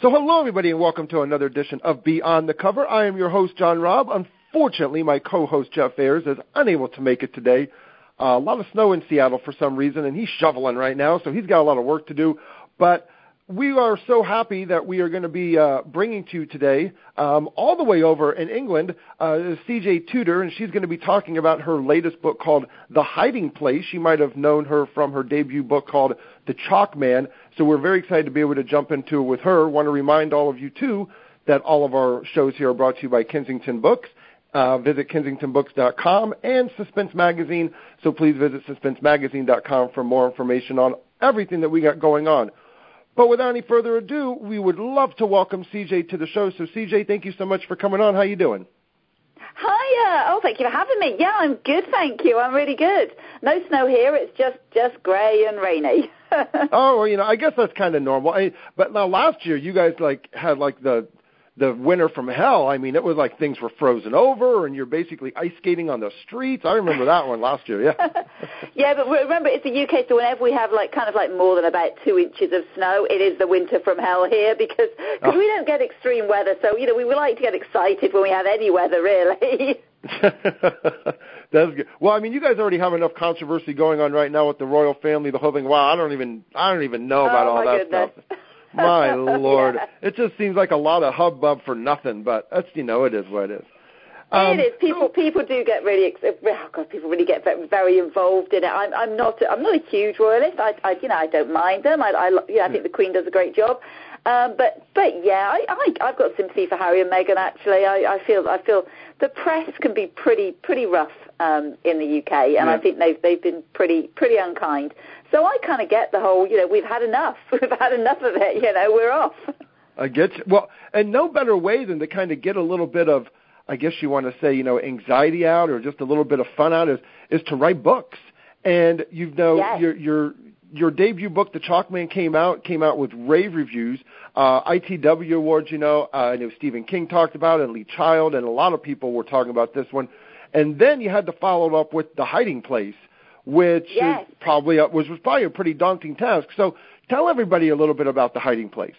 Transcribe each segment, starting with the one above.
So hello everybody and welcome to another edition of Beyond the Cover. I am your host John Raab. Unfortunately, my co-host Jeff Ayers is unable to make it today. Uh, a lot of snow in Seattle for some reason and he's shoveling right now, so he's got a lot of work to do. But we are so happy that we are going to be uh, bringing to you today, um, all the way over in England, uh, CJ Tudor, and she's going to be talking about her latest book called The Hiding Place. You might have known her from her debut book called The Chalk Man. So we're very excited to be able to jump into it with her. Want to remind all of you too that all of our shows here are brought to you by Kensington Books. Uh, visit kensingtonbooks.com and Suspense Magazine. So please visit suspensemagazine.com for more information on everything that we got going on. But without any further ado, we would love to welcome CJ to the show. So CJ, thank you so much for coming on. How are you doing? Hiya! Oh, thank you for having me. Yeah, I'm good, thank you. I'm really good. No snow here. It's just just grey and rainy. oh, well, you know, I guess that's kind of normal. I, but now last year, you guys like had like the the winter from hell. I mean, it was like things were frozen over, and you're basically ice skating on the streets. I remember that one last year. Yeah. yeah, but remember, it's the UK, so whenever we have like kind of like more than about two inches of snow, it is the winter from hell here because cause oh. Ah. we don't get extreme weather. So you know, we like to get excited when we have any weather, really. That's good. Well, I mean, you guys already have enough controversy going on right now with the royal family, the whole thing. Wow, I don't even, I don't even know about oh, all that goodness. stuff. My lord, yeah. it just seems like a lot of hubbub for nothing. But that's you know, it is what it is. Um, it is. People people do get really oh God, people really get very involved in it. I'm I'm not I'm not a huge royalist. I, I you know I don't mind them. I I yeah I think the Queen does a great job. Um, but but yeah, I, I I've got sympathy for Harry and Meghan. Actually, I, I feel I feel the press can be pretty pretty rough um, in the UK, and yeah. I think they've they've been pretty pretty unkind. So I kind of get the whole, you know, we've had enough. We've had enough of it. You know, we're off. I get you. Well, and no better way than to kind of get a little bit of, I guess you want to say, you know, anxiety out or just a little bit of fun out is is to write books. And you know, yes. your your your debut book, The Chalkman, came out came out with rave reviews. Uh, ITW awards, you know, uh, I know Stephen King talked about it, and Lee Child, and a lot of people were talking about this one. And then you had to follow it up with The Hiding Place, which yes. is probably a, was was probably a pretty daunting task. So tell everybody a little bit about the hiding place.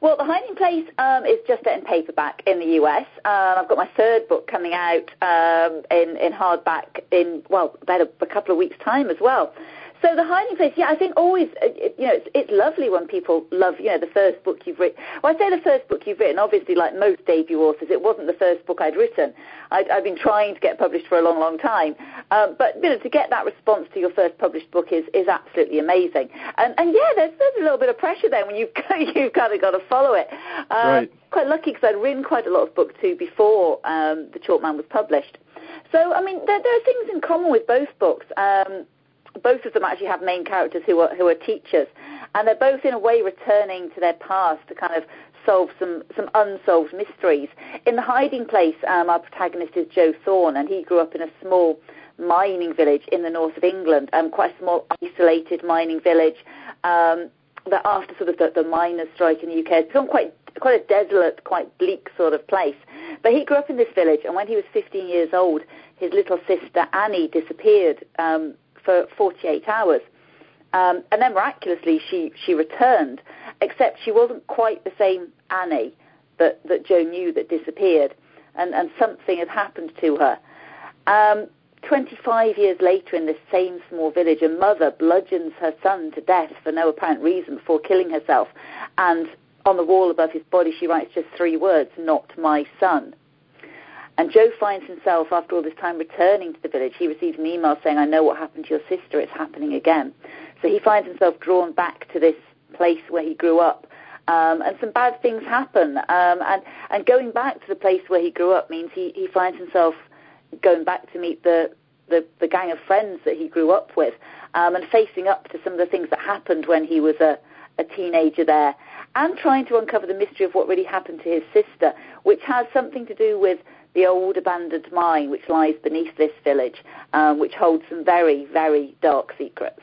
Well, The Hiding Place um, is just in paperback in the US. Um, I've got my third book coming out um, in, in hardback in, well, about a, a couple of weeks' time as well. So the hiding place, yeah, I think always, uh, you know, it's, it's lovely when people love, you know, the first book you've written. Well, I say the first book you've written, obviously, like most debut authors, it wasn't the first book I'd written. I'd, I've been trying to get published for a long, long time. Um, but, you know, to get that response to your first published book is, is absolutely amazing. And, and yeah, there's, there's a little bit of pressure there when you've, you've kind of got to follow it. Um, right. Quite lucky because I'd written quite a lot of book two before um, The Chalk Man was published. So, I mean, there, there are things in common with both books. Um, both of them actually have main characters who are who are teachers, and they're both in a way returning to their past to kind of solve some some unsolved mysteries. In the hiding place, um, our protagonist is Joe Thorne, and he grew up in a small mining village in the north of England, um, quite a small isolated mining village. Um, that after sort of the, the miners' strike in the UK, it's become quite quite a desolate, quite bleak sort of place. But he grew up in this village, and when he was 15 years old, his little sister Annie disappeared. Um, for 48 hours. Um, and then miraculously, she, she returned, except she wasn't quite the same Annie that, that Joe knew that disappeared, and, and something had happened to her. Um, 25 years later, in this same small village, a mother bludgeons her son to death for no apparent reason before killing herself. And on the wall above his body, she writes just three words, not my son. And Joe finds himself, after all this time, returning to the village. He receives an email saying, I know what happened to your sister, it's happening again. So he finds himself drawn back to this place where he grew up. Um, and some bad things happen. Um, and, and going back to the place where he grew up means he, he finds himself going back to meet the, the, the gang of friends that he grew up with um, and facing up to some of the things that happened when he was a, a teenager there and trying to uncover the mystery of what really happened to his sister, which has something to do with the old abandoned mine which lies beneath this village, um, which holds some very, very dark secrets.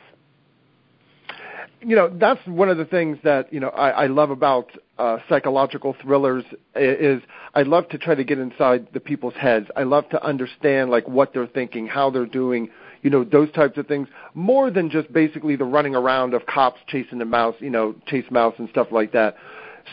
You know, that's one of the things that you know I, I love about uh, psychological thrillers is I love to try to get inside the people's heads. I love to understand like what they're thinking, how they're doing, you know, those types of things, more than just basically the running around of cops chasing the mouse, you know, chase mouse and stuff like that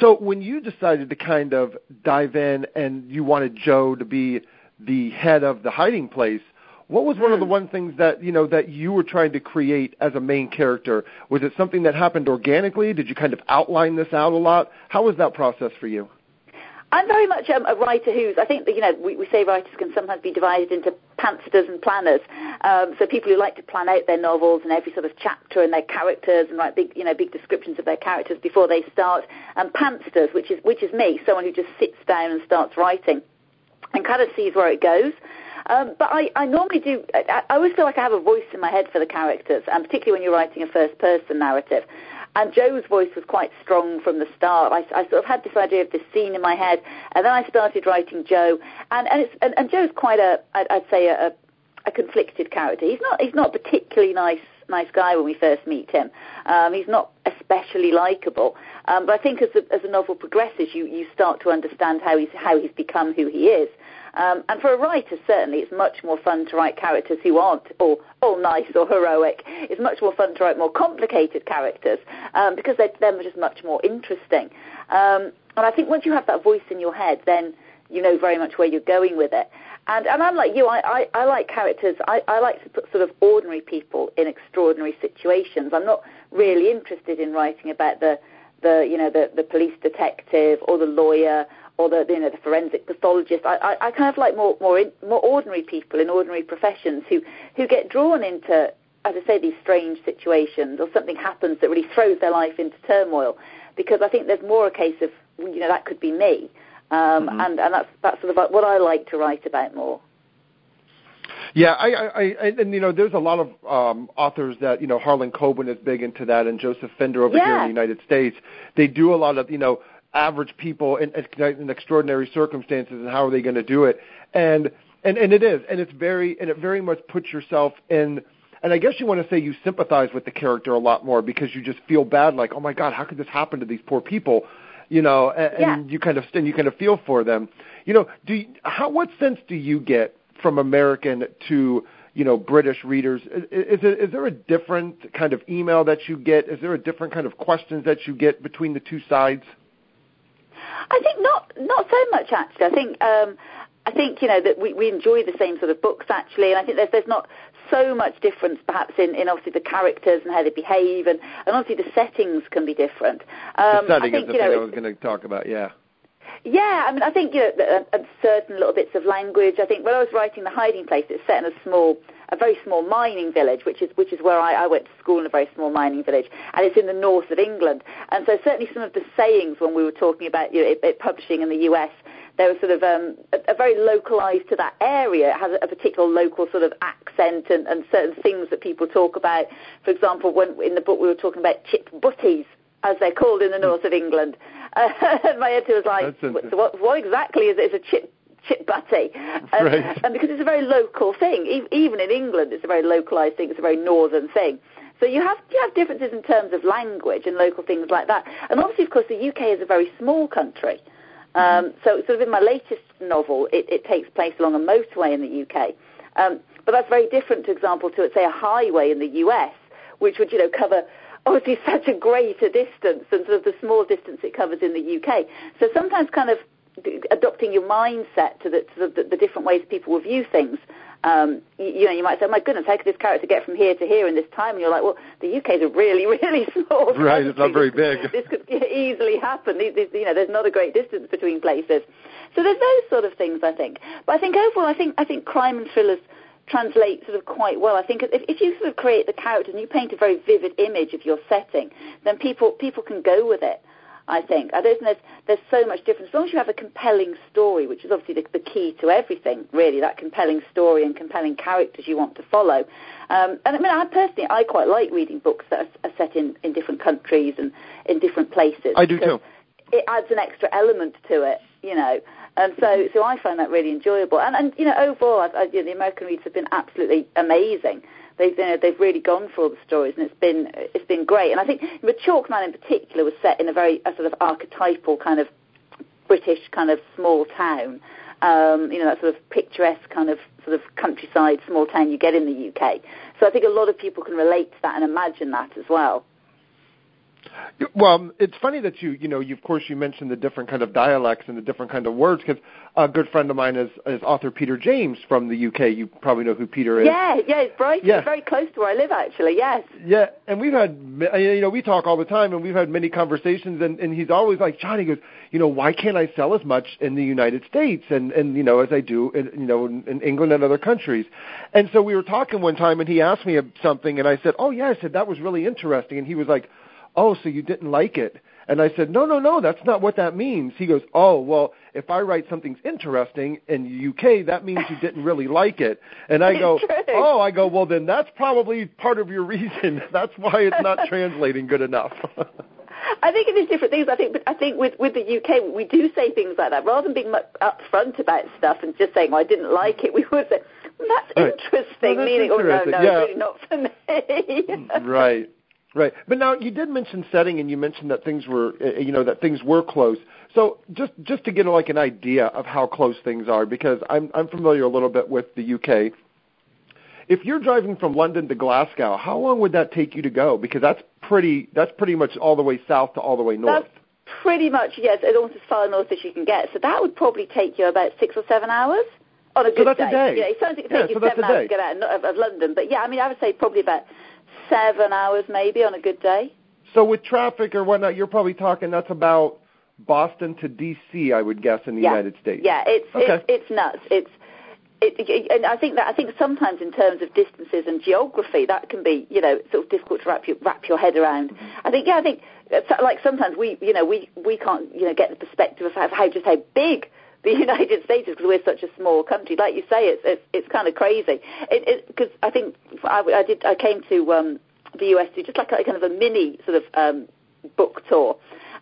So when you decided to kind of dive in and you wanted Joe to be the head of the hiding place, what was one of the Hmm. one things that you know that you were trying to create as a main character? Was it something that happened organically? Did you kind of outline this out a lot? How was that process for you? I'm very much um, a writer who's, I think that, you know, we, we say writers can sometimes be divided into pantsers and planners. Um, so people who like to plan out their novels and every sort of chapter and their characters and write big, you know, big descriptions of their characters before they start. And pantsters, which is, which is me, someone who just sits down and starts writing and kind of sees where it goes. Um, but I, I normally do. I, I always feel like I have a voice in my head for the characters, and particularly when you're writing a first-person narrative. And Joe's voice was quite strong from the start. I, I sort of had this idea of this scene in my head, and then I started writing Joe. And and, and, and Joe's quite a, I'd, I'd say a, a conflicted character. He's not he's not particularly nice nice guy when we first meet him. Um, he's not especially likable. Um, but I think as the, as the novel progresses, you, you start to understand how he's how he's become who he is. Um, and for a writer, certainly, it's much more fun to write characters who aren't all, all nice or heroic. It's much more fun to write more complicated characters um, because they're, they're just much more interesting. Um, and I think once you have that voice in your head, then you know very much where you're going with it. And, and I'm like you, I, I, I like characters, I, I like to put sort of ordinary people in extraordinary situations. I'm not really interested in writing about the, the you know, the, the police detective or the lawyer or the you know the forensic pathologist. I, I, I kind of like more more in, more ordinary people in ordinary professions who who get drawn into, as I say, these strange situations, or something happens that really throws their life into turmoil. Because I think there's more a case of you know that could be me, um, mm-hmm. and and that's that's sort of what I like to write about more. Yeah, I, I, I, and you know, there's a lot of um, authors that you know, Harlan Coben is big into that, and Joseph Finder over yeah. here in the United States. They do a lot of you know, average people in, in extraordinary circumstances, and how are they going to do it? And and and it is, and it's very, and it very much puts yourself in. And I guess you want to say you sympathize with the character a lot more because you just feel bad, like, oh my God, how could this happen to these poor people? You know, and, yeah. and you kind of and you kind of feel for them. You know, do you, how what sense do you get from American to you know British readers? Is, is, is there a different kind of email that you get? Is there a different kind of questions that you get between the two sides? I think not not so much actually. I think um, I think you know that we, we enjoy the same sort of books actually, and I think there's there's not so much difference perhaps in, in obviously the characters and how they behave, and, and obviously the settings can be different. Um, the setting I think, is the you know, thing I was going to talk about. Yeah. Yeah, I mean, I think you know, a, a certain little bits of language. I think when I was writing The Hiding Place, it's set in a small, a very small mining village, which is which is where I, I went to school in a very small mining village, and it's in the north of England. And so certainly some of the sayings when we were talking about you know, it, it publishing in the US, they were sort of um, a, a very localized to that area. It has a, a particular local sort of accent and, and certain things that people talk about. For example, when in the book we were talking about chip butties as they're called in the north of England. My editor was like, so what, what exactly is it? It's a chip, chip butty. And, right. and because it's a very local thing, e- even in England, it's a very localized thing, it's a very northern thing. So you have you have differences in terms of language and local things like that. And obviously, of course, the UK is a very small country. Um, so sort of in my latest novel, it, it takes place along a motorway in the UK. Um, but that's very different, for example, to, say, a highway in the US, which would, you know, cover obviously such a greater distance than sort of the small distance it covers in the UK. So sometimes kind of adopting your mindset to the, to the, the different ways people will view things. Um, you, you, know, you might say, oh, "My goodness, how could this character get from here to here in this time?" And you're like, "Well, the UK is a really, really small right. Country. It's not very big. This could easily happen. These, these, you know, there's not a great distance between places. So there's those sort of things, I think. But I think overall, I think I think crime and thrillers translate sort of quite well. I think if, if you sort of create the character and you paint a very vivid image of your setting, then people people can go with it. I think. I don't there's, there's so much difference. As long as you have a compelling story, which is obviously the, the key to everything, really, that compelling story and compelling characters you want to follow. Um, and I mean, I personally, I quite like reading books that are, are set in, in different countries and in different places. I do too. It adds an extra element to it, you know. And so, so I find that really enjoyable. And, and you know, overall, I, I, you know, the American reads have been absolutely amazing. They've, you know, they've really gone for all the stories, and it's been it's been great. And I think the Chalkman in particular was set in a very a sort of archetypal kind of British kind of small town. Um, you know, that sort of picturesque kind of sort of countryside small town you get in the UK. So I think a lot of people can relate to that and imagine that as well. Well, it's funny that you, you know, you, of course, you mentioned the different kind of dialects and the different kind of words because a good friend of mine is, is author Peter James from the UK. You probably know who Peter is. Yeah, yeah, it's Brighton. Yeah. Very close to where I live, actually. Yes. Yeah, and we've had, you know, we talk all the time, and we've had many conversations, and, and he's always like, Johnny goes, you know, why can't I sell as much in the United States, and and you know, as I do, in, you know, in, in England and other countries, and so we were talking one time, and he asked me something, and I said, oh yeah, I said that was really interesting, and he was like, oh, so you didn't like it. And I said, no, no, no, that's not what that means. He goes, oh, well, if I write something's interesting in UK, that means you didn't really like it. And I go, oh, I go, well, then that's probably part of your reason. That's why it's not translating good enough. I think it is different things. I think, but I think with with the UK, we do say things like that rather than being upfront about stuff and just saying, "Well, I didn't like it." We would say, well, "That's Right. interesting," Well, that's meaning, "Oh no, no, Yeah. really not for me." right. Right. But now you did mention setting and you mentioned that things were uh, you know that things were close. So just just to get like an idea of how close things are because I'm I'm familiar a little bit with the UK. If you're driving from London to Glasgow, how long would that take you to go? Because that's pretty that's pretty much all the way south to all the way north. That's pretty much yes, it's almost as far north as you can get. So that would probably take you about six or seven hours on a So good that's a day. day. You know, it sounds like it Yeah, takes so you seven hours to get out of, of London, but yeah, I mean, I would say probably about seven hours maybe on a good day. So with traffic or whatnot, you're probably talking that's about Boston to DC, I would guess, in the yeah. United States. Yeah, it's Okay. it's it's nuts. It's it, it, and I think that I think sometimes in terms of distances and geography, that can be you know sort of difficult to wrap your wrap your head around. Mm-hmm. I think yeah, I think like sometimes we you know we we can't you know get the perspective of how, how just how big the United States is because we're such a small country. Like you say, it's it's, it's kind of crazy. It because I think I, I did I came to um, the US to just like a kind of a mini sort of um, book tour.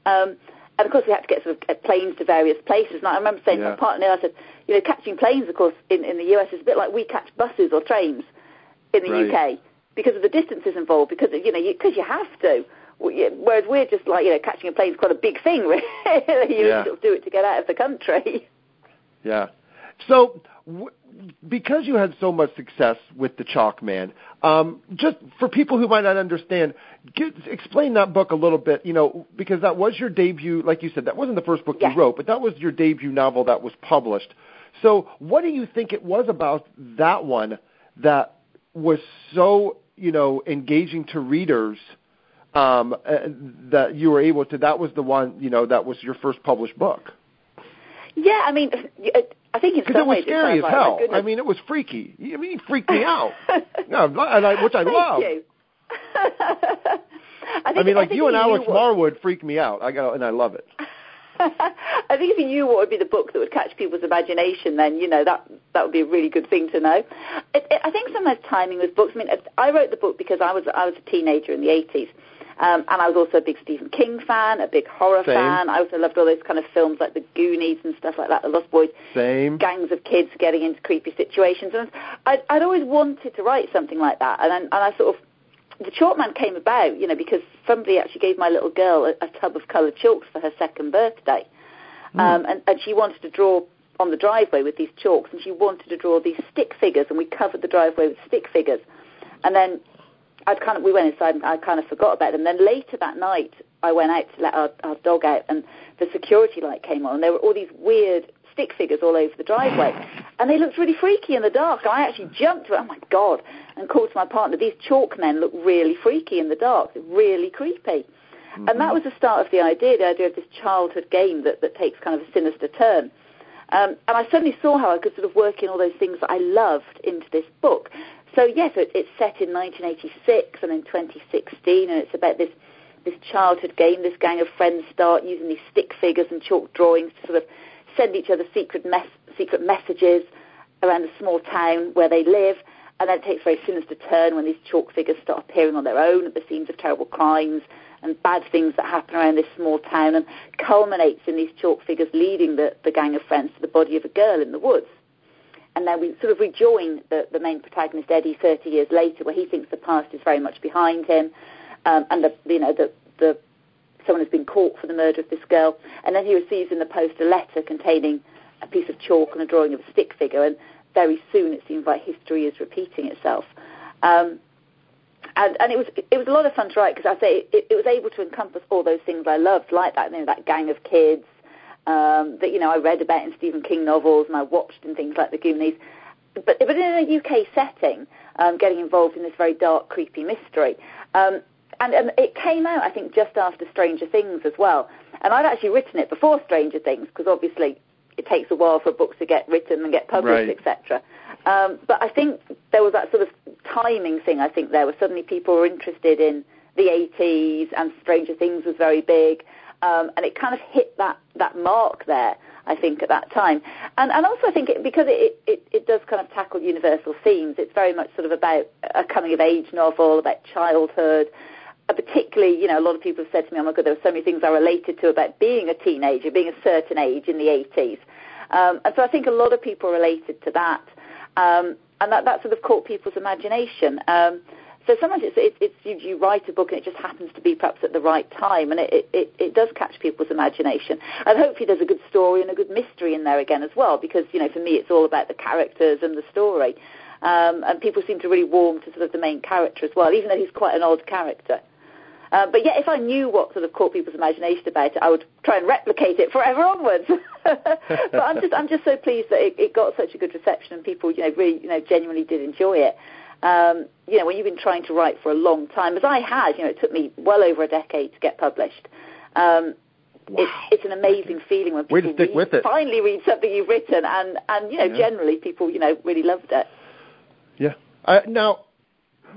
Um, and of course, we had to get sort of uh, planes to various places. And I remember saying to my partner, I said, you know, catching planes, of course, in, in the US is a bit like we catch buses or trains in the Right. UK because of the distances involved. Because you know, because you, have to. Whereas we're just like, you know, catching a plane is quite a big thing, really. you Yeah. sort of do it to get out of the country. Yeah. So, w- because you had so much success with the Chalk Man, um, just for people who might not understand, get, explain that book a little bit. You know, because that was your debut. Like you said, that wasn't the first book you wrote, but that was your debut novel that was published. So, what do you think it was about that one that was so you know engaging to readers? Um, uh, that you were able to. That was the one. You know, that was your first published book. Yeah, I mean, I think in Because it was scary as like, hell. I mean, it was freaky. I mean, it freaked me out. no, and I, which I Thank love. you. I, I mean, like think you and Alex what- Marwood freaked me out. I got, and I love it. I think if you knew what would be the book that would catch people's imagination, then you know that that would be a really good thing to know. It, it, I think sometimes timing with books. I mean, I wrote the book because I was I was a teenager in the eighties, um, and I was also a big Stephen King fan, a big horror Same. fan. I also loved all those kind of films like The Goonies and stuff like that, The Lost Boys Same. gangs of kids getting into creepy situations. And I'd, I'd always wanted to write something like that. And, then, and I sort of, the Chalkman came about, you know, because somebody actually gave my little girl a, a tub of coloured chalks for her second birthday. Um, and, and she wanted to draw on the driveway with these chalks, and she wanted to draw these stick figures, and we covered the driveway with stick figures. And then I'd kind of, we went inside, and I kind of forgot about them. Then later that night, I went out to let our, our dog out, and the security light came on, and there were all these weird stick figures all over the driveway, and they looked really freaky in the dark. And I actually jumped, oh my god, and called to my partner. These chalk men look really freaky in the dark, They're really creepy. And that was the start of the idea, the idea of this childhood game that, that takes kind of a sinister turn. Um, and I suddenly saw how I could sort of work in all those things that I loved into this book. So yes, it, it's set in 1986 and in 2016, and it's about this this childhood game. This gang of friends start using these stick figures and chalk drawings to sort of send each other secret mes- secret messages around the small town where they live. And then it takes a very sinister turn when these chalk figures start appearing on their own at the scenes of terrible crimes and bad things that happen around this small town and culminates in these chalk figures leading the, the gang of friends to the body of a girl in the woods. And then we sort of rejoin the, the main protagonist, Eddie, 30 years later, where he thinks the past is very much behind him um, and the, you know, the, the, someone has been caught for the murder of this girl. And then he receives in the post a letter containing a piece of chalk and a drawing of a stick figure. And very soon it seems like history is repeating itself. Um, and and it was it was a lot of fun to write because I say it, it was able to encompass all those things I loved, like that you know that gang of kids um, that you know I read about in Stephen King novels and I watched in things like The Goonies. But but in a UK setting, um, getting involved in this very dark, creepy mystery. Um, and, and it came out, I think, just after Stranger Things as well. And I'd actually written it before Stranger Things because obviously it takes a while for books to get written and get published, Right. etc. Um, but I think there was that sort of timing thing. I think there where suddenly people were interested in the 80s, and Stranger Things was very big, um, and it kind of hit that that mark there. I think at that time, and and also I think it, because it, it it does kind of tackle universal themes. It's very much sort of about a coming of age novel about childhood. Uh, particularly, you know, a lot of people have said to me, "Oh my God, there were so many things I related to about being a teenager, being a certain age in the 80s," um, and so I think a lot of people related to that, um, and that that sort of caught people's imagination. Um, so sometimes it's, it's, it's you, you write a book and it just happens to be perhaps at the right time, and it, it, it does catch people's imagination. And hopefully there's a good story and a good mystery in there again as well, because you know for me it's all about the characters and the story, um, and people seem to really warm to sort of the main character as well, even though he's quite an odd character. Uh, but yet, if I knew what sort of caught people's imagination about it, I would try and replicate it forever onwards. but I'm just, I'm just so pleased that it, it got such a good reception and people, you know, really, you know, genuinely did enjoy it. Um, you know, when you've been trying to write for a long time, as I had, you know, it took me well over a decade to get published. Um, Wow. it's, it's an amazing feeling when people read, finally read something you've written, and and you know, Yeah. generally people, you know, really loved it. Yeah. Uh, now,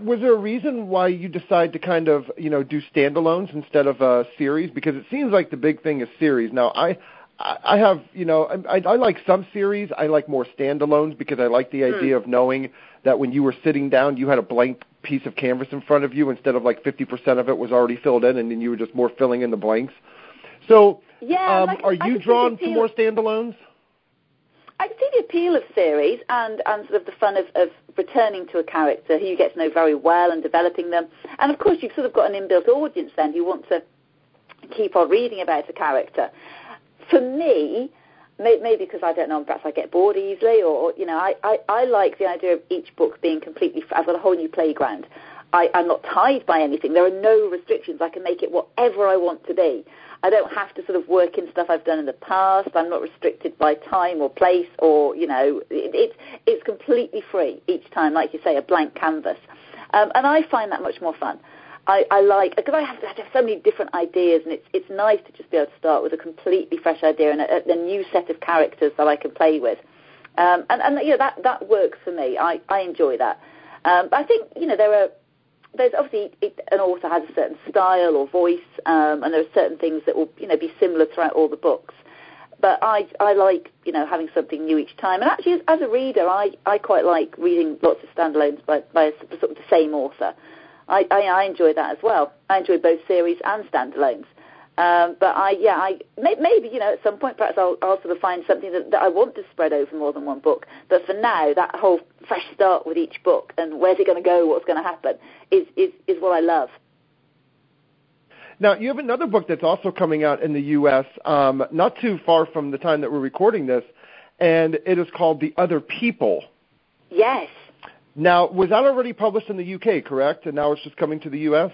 was there a reason why you decided to kind of you know do standalones instead of a series? Because it seems like the big thing is series. Now, I I have you know I, I I like some series. I like more standalones because I like the idea of knowing that when you were sitting down, you had a blank piece of canvas in front of you instead of like 50% of it was already filled in, and then you were just more filling in the blanks. So, Yeah, um, can- are you drawn to more standalones? I can see the appeal of series and, and sort of the fun of, of returning to a character who you get to know very well and developing them. And of course, you've sort of got an inbuilt audience then who want to keep on reading about a character. For me, maybe because I don't know, perhaps I get bored easily, or you know, I, I, I like the idea of each book being completely. I've got a whole new playground. I, I'm not tied by anything. There are no restrictions. I can make it whatever I want to be. I don't have to sort of work in stuff I've done in the past. I'm not restricted by time or place or, you know, it, it's it's completely free each time, like you say, a blank canvas. Um, and I find that much more fun. I, I like, because I have, I have so many different ideas and it's, it's nice to just be able to start with a completely fresh idea and a, a new set of characters that I can play with. Um, and, and, you know, that, that works for me. I, I enjoy that. Um, but I think, you know, there are, there's obviously it, an author has a certain style or voice, um, and there are certain things that will you know be similar throughout all the books. But I I like you know having something new each time, and actually as, as a reader, I, I quite like reading lots of standalones by by a, sort of the same author. I, I I enjoy that as well. I enjoy both series and standalones. Um, but I, yeah, I may, maybe you know at some point perhaps I'll, I'll sort of find something that, that I want to spread over more than one book. But for now, that whole fresh start with each book and where's it going to go, what's going to happen, is is is what I love. Now, you have another book that's also coming out in the U.S., um, not too far from the time that we're recording this, and it is called The Other People. Yes, Now, was that already published in the UK, correct? And now it's just coming to the U.S.?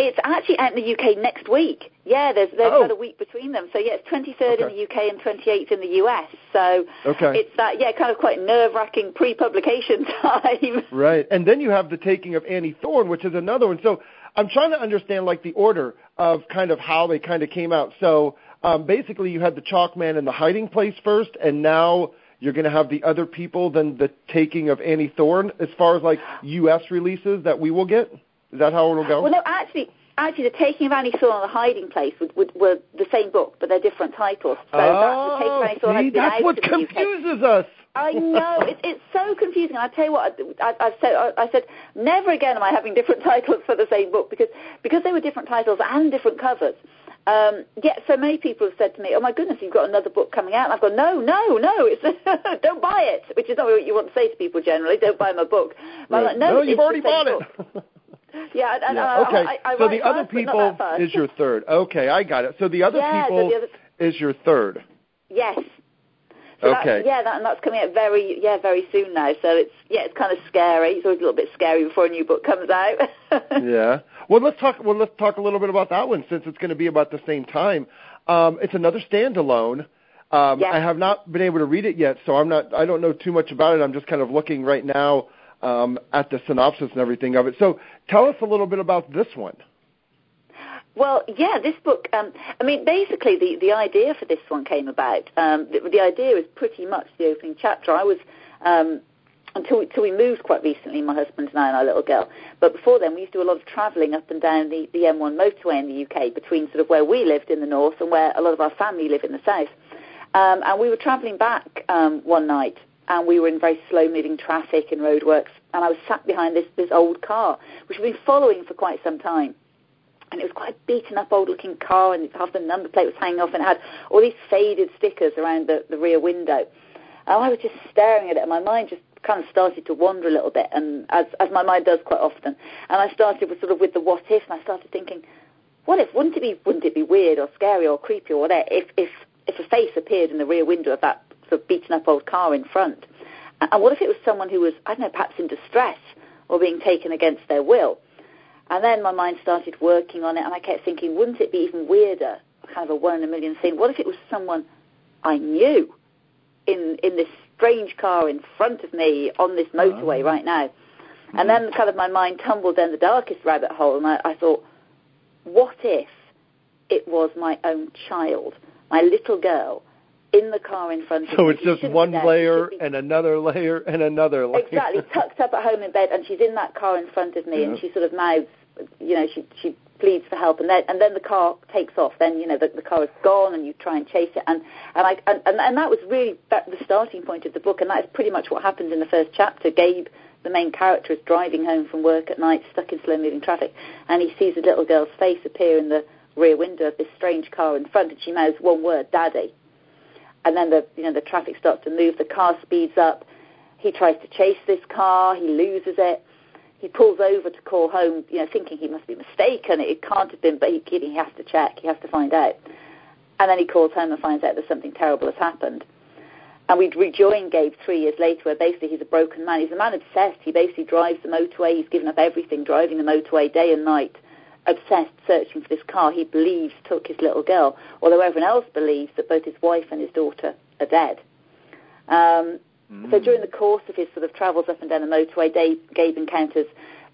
it's actually out in the UK next week. Yeah, there's there's Oh. about a week between them. So yeah, it's 23rd in the UK and 28th in the US. So Okay. it's that yeah, kind of quite nerve-wracking pre-publication time. Right. And then you have The Taking of Annie Thorne, which is another one. So I'm trying to understand, like, the order of kind of how they kind of came out. So um, basically, you had The Chalk Man and The Hiding Place first, and now you're going to have The Other People, then The Taking of Annie Thorne, as far as, like, U.S. releases that we will get? Is that how it'll go? Well, no, actually, actually, the Taking of Annie Thorne and the Hiding Place would, would, were the same book, but they're different titles. So that, the oh, Taking of oh, Annie Thorne see, that's what in the UK. confuses us. I know it, it's so confusing. I tell you what, I, I've said. I, I said never again am I having different titles for the same book because because they were different titles and different covers. Um, yet so many people have said to me, "Oh my goodness, you've got another book coming out." And I've gone, "No, no, no, it's don't buy it," which is not what you want to say to people generally. Don't buy my book. Right. like, no, no, you've already bought it. Yeah, and, Yeah, uh, okay. I, I so the other not people is your third. Okay, I got it. So the other Yeah, so people the other- is your third. Yes. So okay. That's, yeah, that, and that's coming out very, yeah, very soon now. So it's, yeah, it's kind of scary. It's always a little bit scary before a new book comes out. yeah. Well, let's talk. Well, let's talk a little bit about that one since it's going to be about the same time. Um, it's another standalone. Um, Yeah. I have not been able to read it yet, so I'm not. I don't know too much about it. I'm just kind of looking right now um, at the synopsis and everything of it. So, tell us a little bit about this one. Well, yeah, this book. Um, I mean, basically, the the idea for this one came about. Um, the, the idea is pretty much the opening chapter. I was um, until until we moved quite recently, my husband and I and our little girl. But before then, we used to do a lot of travelling up and down the the M1 motorway in the UK between sort of where we lived in the north and where a lot of our family live in the south. Um, and we were travelling back um, one night, and we were in very slow-moving traffic and roadworks. And I was sat behind this this old car, which we've been following for quite some time and it was quite a beaten up old looking car and half the number plate was hanging off and it had all these faded stickers around the, the rear window. And I was just staring at it and my mind just kind of started to wander a little bit and as as my mind does quite often. And I started with sort of with the what if and I started thinking, what if wouldn't it be wouldn't it be weird or scary or creepy or whatever if if if a face appeared in the rear window of that sort of beaten up old car in front? And what if it was someone who was, I don't know, perhaps in distress or being taken against their will? And then my mind started working on it, and I kept thinking, wouldn't it be even weirder, kind of a one in a million thing? What if it was someone I knew in in this strange car in front of me on this motorway Oh. right now? And hmm. then kind of my mind tumbled down the darkest rabbit hole, and I, I thought, what if it was my own child, my little girl, in the car in front of So me? So it's just one be there. She layer and another layer and another layer. exactly tucked up at home in bed, and she's in that car in front of me, and she sort of mouths, you know, she she pleads for help, and then and then the car takes off. Then you know the, the car is gone, and you try and chase it, and and I and, and, and that was really that, the starting point of the book, and that is pretty much what happens in the first chapter. Gabe, the main character, is driving home from work at night, stuck in slow-moving traffic, and he sees a little girl's face appear in the rear window of this strange car in front, and she mouths one word, "Daddy." And then the you know the traffic starts to move, the car speeds up. He tries to chase this car, he loses it. He pulls over to call home, you know, thinking he must be mistaken. It can't have been, but he, he has to check. He has to find out. And then he calls home and finds out that something terrible has happened. And we rejoin Gabe three years later, where basically he's a broken man. He's a man obsessed. He basically drives the motorway. He's given up everything, driving the motorway day and night, obsessed, searching for this car he believes took his little girl, although everyone else believes that both his wife and his daughter are dead. Um, So during the course of his sort of travels up and down the motorway, Dave, Gabe encounters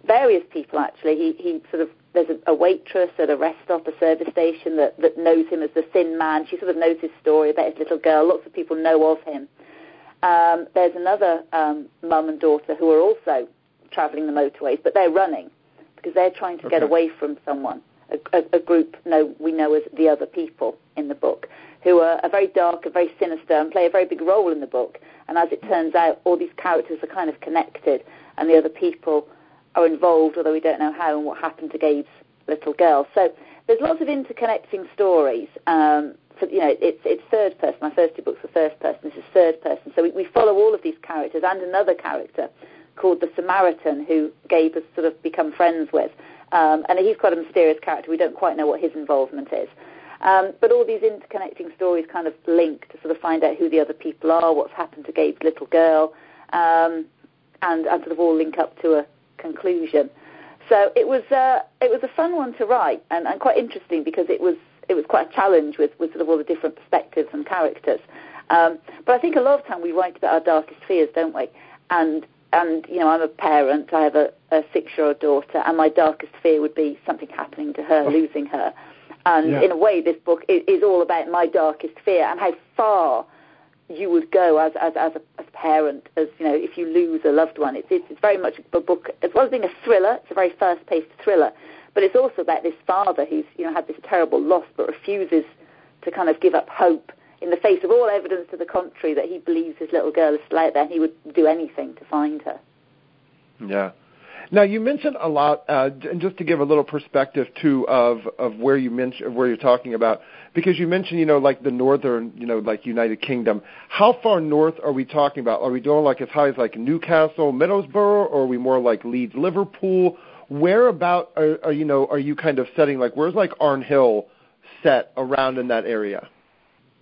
various people. Actually, he he sort of there's a, a waitress at a rest stop, a service station that that knows him as the thin man. She sort of knows his story about his little girl. Lots of people know of him. Um, there's another um, mum and daughter who are also travelling the motorways, but they're running because they're trying to get away from someone. A, a, a group we know as the other people in the book, who are, are very dark and very sinister and play a very big role in the book. And as it turns out, all these characters are kind of connected, and the other people are involved, although we don't know how and what happened to Gabe's little girl. So there's lots of interconnecting stories. Um, for, you know, it's it's third person. My first two books were first person. This is third person. So we, we follow all of these characters and another character called the Samaritan, who Gabe has sort of become friends with. Um, and he's quite a mysterious character. We don't quite know what his involvement is. Um, but all these interconnecting stories kind of link to sort of find out who the other people are, what's happened to Gabe's little girl, um, and, and sort of all link up to a conclusion. So it was uh, it was a fun one to write and, and quite interesting because it was it was quite a challenge with, with sort of all the different perspectives and characters. Um, but I think a lot of time we write about our darkest fears, don't we? And and you know I'm a parent. I have a, a six-year-old daughter, and my darkest fear would be something happening to her, oh. losing her. And Yeah. in a way, this book is, is all about my darkest fear and how far you would go as as as a, as a parent, as you know, if you lose a loved one. It's, it's it's very much a book as well as being a thriller. It's a very fast-paced thriller, but it's also about this father who's you know had this terrible loss but refuses to kind of give up hope in the face of all evidence to the contrary that he believes his little girl is still out there and he would do anything to find her. Yeah. Now you mentioned a lot, uh, and just to give a little perspective too of of where you mentioned where you're talking about, because you mentioned you know like the northern you know like United Kingdom. How far north are we talking about? Are we doing like as high as like Newcastle, Middlesbrough, or are we more like Leeds, Liverpool? Where about are, are you know are you kind of setting like where's like Arnhill set around in that area?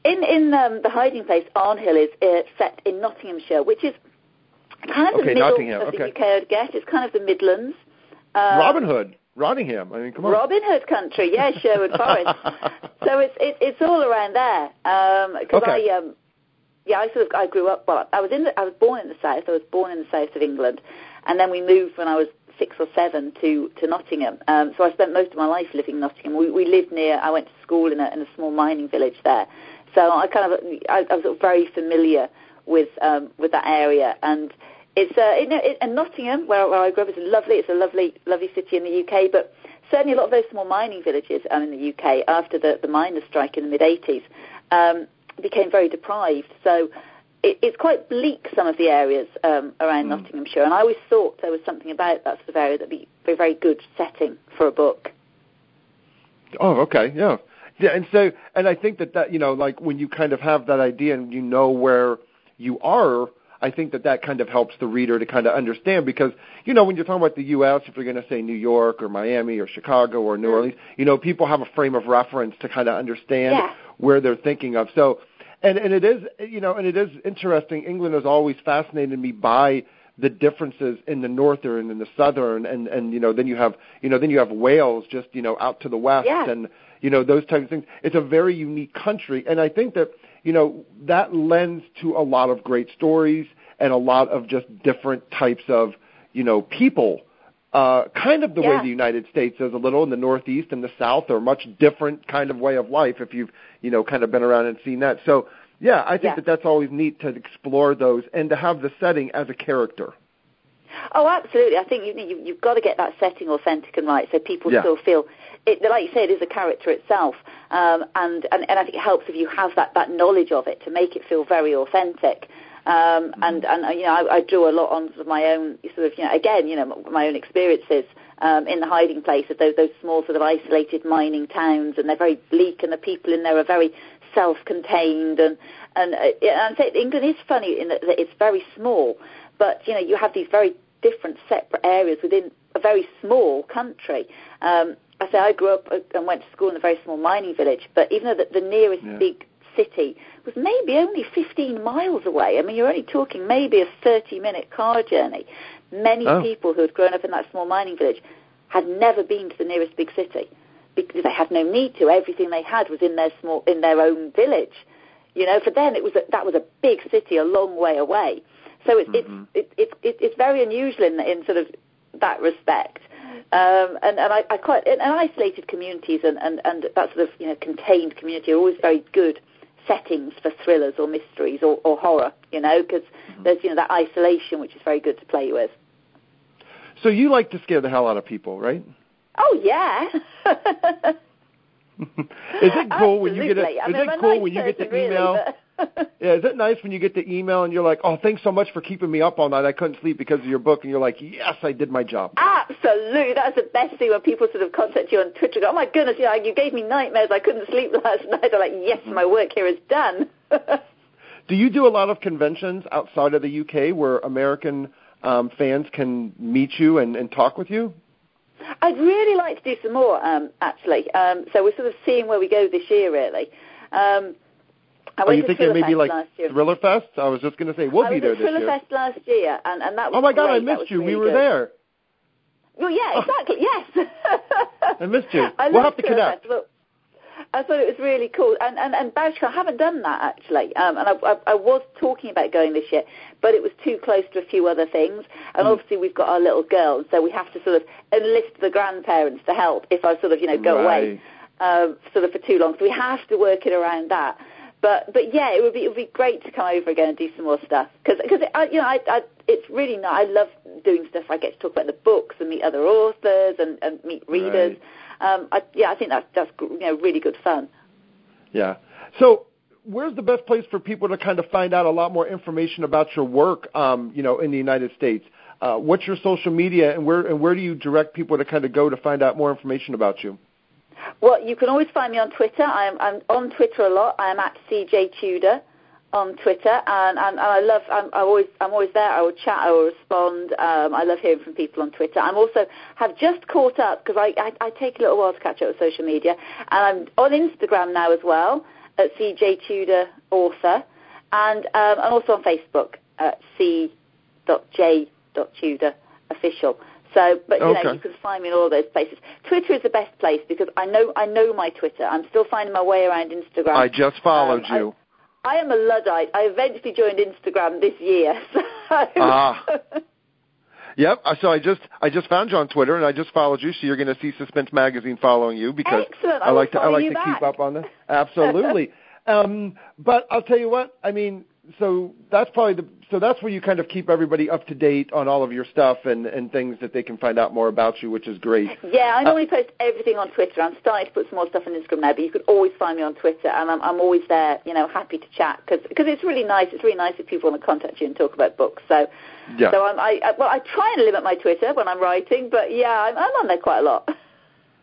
In in um, the hiding place, Arnhill is uh, set in Nottinghamshire, which is kind of okay, the middle Nottingham, of okay. the UK. I'd guess it's kind of the Midlands. Um, Robin Hood, Nottingham. I mean, come on. Robin Hood country, yeah, Sherwood Forest. so it's it, it's all around there. Because okay. I um, yeah, I sort of I grew up. Well, I was in the, I was born in the south. I was born in the south of England, and then we moved when I was six or seven to to Nottingham. Um, so I spent most of my life living in Nottingham. We, we lived near. I went to school in a, in a small mining village there. So I kind of I, I was sort of very familiar with um, with that area, and it's uh, in, in Nottingham where, where I grew up. It's lovely. It's a lovely lovely city in the UK, but certainly a lot of those small mining villages um, in the UK after the the miners' strike in the mid 80s um, became very deprived. So it, it's quite bleak some of the areas um, around mm. Nottinghamshire, and I always thought there was something about that sort of area that'd be a very good setting for a book. Oh, okay, yeah. Yeah, and so, and I think that that you know, like when you kind of have that idea and you know where you are, I think that that kind of helps the reader to kind of understand because you know when you're talking about the U.S., if you're going to say New York or Miami or Chicago or New mm. Orleans, you know people have a frame of reference to kind of understand yeah. where they're thinking of. So, and and it is you know, and it is interesting. England has always fascinated me by the differences in the northern and the southern and and you know then you have you know then you have Wales just you know out to the west yeah. and you know those types of things it's a very unique country and I think that you know that lends to a lot of great stories and a lot of just different types of you know people uh kind of the yeah. way the United States is a little in the northeast and the south are much different kind of way of life if you've you know kind of been around and seen that so yeah, I think yeah. that that's always neat to explore those and to have the setting as a character. Oh, absolutely. I think you, you, you've got to get that setting authentic and right so people yeah. still feel it, like you say, it is a character itself, um, and, and and I think it helps if you have that, that knowledge of it to make it feel very authentic. Um, mm-hmm. And and you know, I, I drew a lot on sort of my own sort of you know again you know my own experiences um, in the hiding place of those those small sort of isolated mining towns, and they're very bleak, and the people in there are very self-contained, and and, uh, and say England is funny in that it's very small, but you know you have these very different separate areas within a very small country. Um, I say I grew up and went to school in a very small mining village, but even though the, the nearest yeah. big city was maybe only 15 miles away, I mean you're only talking maybe a 30-minute car journey. Many oh. people who had grown up in that small mining village had never been to the nearest big city because they had no need to. Everything they had was in their small in their own village. You know, for them it was a, that was a big city a long way away. So it's mm-hmm. it's it, it, it, it's very unusual in in sort of that respect. Um, and, and I, I quite and isolated communities and, and, and that sort of you know contained community are always very good settings for thrillers or mysteries or, or horror. You know, because mm-hmm. there's you know that isolation which is very good to play with. So you like to scare the hell out of people, right? Oh yeah. is it cool when you get a, Absolutely. I is mean, it cool nice when you get the really, email? but- yeah, is it nice when you get the email and you're like, "Oh, thanks so much for keeping me up all night. I couldn't sleep because of your book." And you're like, "Yes, I did my job." Absolutely, that's the best thing when people sort of contact you on Twitter. Go, "Oh my goodness, you, know, you gave me nightmares. I couldn't sleep last night." I'm like, "Yes, my work here is done." do you do a lot of conventions outside of the UK where American um, fans can meet you and, and talk with you? I'd really like to do some more, um, actually. Um, so we're sort of seeing where we go this year, really. Um, I oh, you thinking Thriller maybe like. Thriller Fest? I was just going to say we'll I be there this Thriller year. Fest last year, and, and that was oh my God, great. I missed you. Really we were good. there. Well, yeah, exactly. Yes. I missed you. I we'll have to Thriller connect. Fest. I thought it was really cool, and and and Bouchercon, I haven't done that actually, um, and I, I, I was talking about going this year, but it was too close to a few other things, and Mm. obviously we've got our little girl, and so we have to sort of enlist the grandparents to help if I sort of you know go away, um, sort of for too long. So we have to work it around that. But but yeah, it would be it would be great to come over again and do some more stuff because because you know I, I it's really not I love doing stuff. I get to talk about the books and meet other authors and, and meet readers. Right. Um, I, yeah, I think that's that's you know really good fun. Yeah. So, where's the best place for people to kind of find out a lot more information about your work? Um, you know, in the United States, uh, what's your social media, and where and where do you direct people to kind of go to find out more information about you? Well, you can always find me on Twitter. I'm, I'm on Twitter a lot. I'm at CJ Tudor on Twitter, and, and, I love. I'm I always I'm always there. I will chat. I will respond. Um, I love hearing from people on Twitter. I'm also have just caught up because I, I I take a little while to catch up with social media, and I'm on Instagram now as well. at CJ Tudor Author, and um, I'm also on Facebook at C. J. Tudor official. So, but you Okay. know, you can find me in all those places. Twitter is the best place because I know I know my Twitter. I'm still finding my way around Instagram. I just followed Um, you. I am a luddite. I eventually joined Instagram this year. So. Ah. Yep. uh, So I just I just found you on Twitter and I just followed you. So you're going to see Suspense Magazine following you because Excellent. I I like to I like to back. keep up on that. Absolutely. um, but I'll tell you what. I mean, that's probably the so that's where you kind of keep everybody up to date on all of your stuff and and things that they can find out more about you, which is great. Yeah, I normally post everything on Twitter. I'm starting to put some more stuff on Instagram now, but you can always find me on Twitter, and I'm, I'm always there, you know, happy to chat because it's really nice. It's really nice if people want to contact you and talk about books. So, Yeah. so I'm, I, I well, I try and limit my Twitter when I'm writing, but yeah, I'm, I'm on there quite a lot.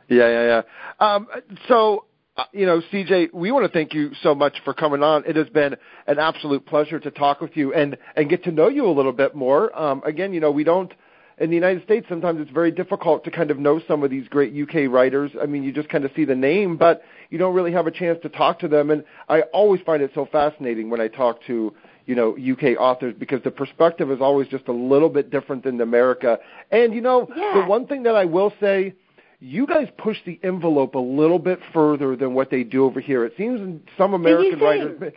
Yeah, yeah, yeah. Um, so, uh, you know, CJ, we want to thank you so much for coming on. It has been an absolute pleasure to talk with you and and get to know you a little bit more. Um, again, you know, we don't in the United States. Sometimes it's very difficult to kind of know some of these great UK writers. I mean, you just kind of see the name, but you don't really have a chance to talk to them. And I always find it so fascinating when I talk to you know UK authors because the perspective is always just a little bit different than America. And you know, Yeah. the one thing that I will say you guys push the envelope a little bit further than what they do over here. It seems some American writers.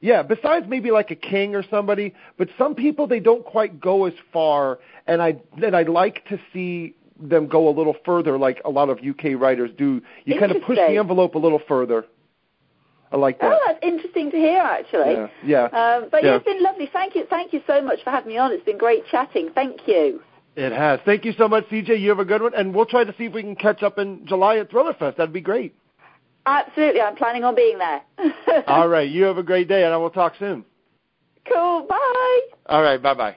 Yeah, besides maybe like a King or somebody, but some people they don't quite go as far, and I and I like to see them go a little further, like a lot of UK writers do. You kind of push the envelope a little further. I like that. Oh, that's interesting to hear, actually. Yeah, yeah. Um, but Yeah. yeah, it's been lovely. Thank you, thank you so much for having me on. It's been great chatting. Thank you. It has. Thank you so much, CJ. You have a good one, and we'll try to see if we can catch up in July at Thriller Fest. That'd be great. Absolutely, I'm planning on being there. All right. You have a great day, and I will talk soon. Cool. Bye. All right. Bye bye.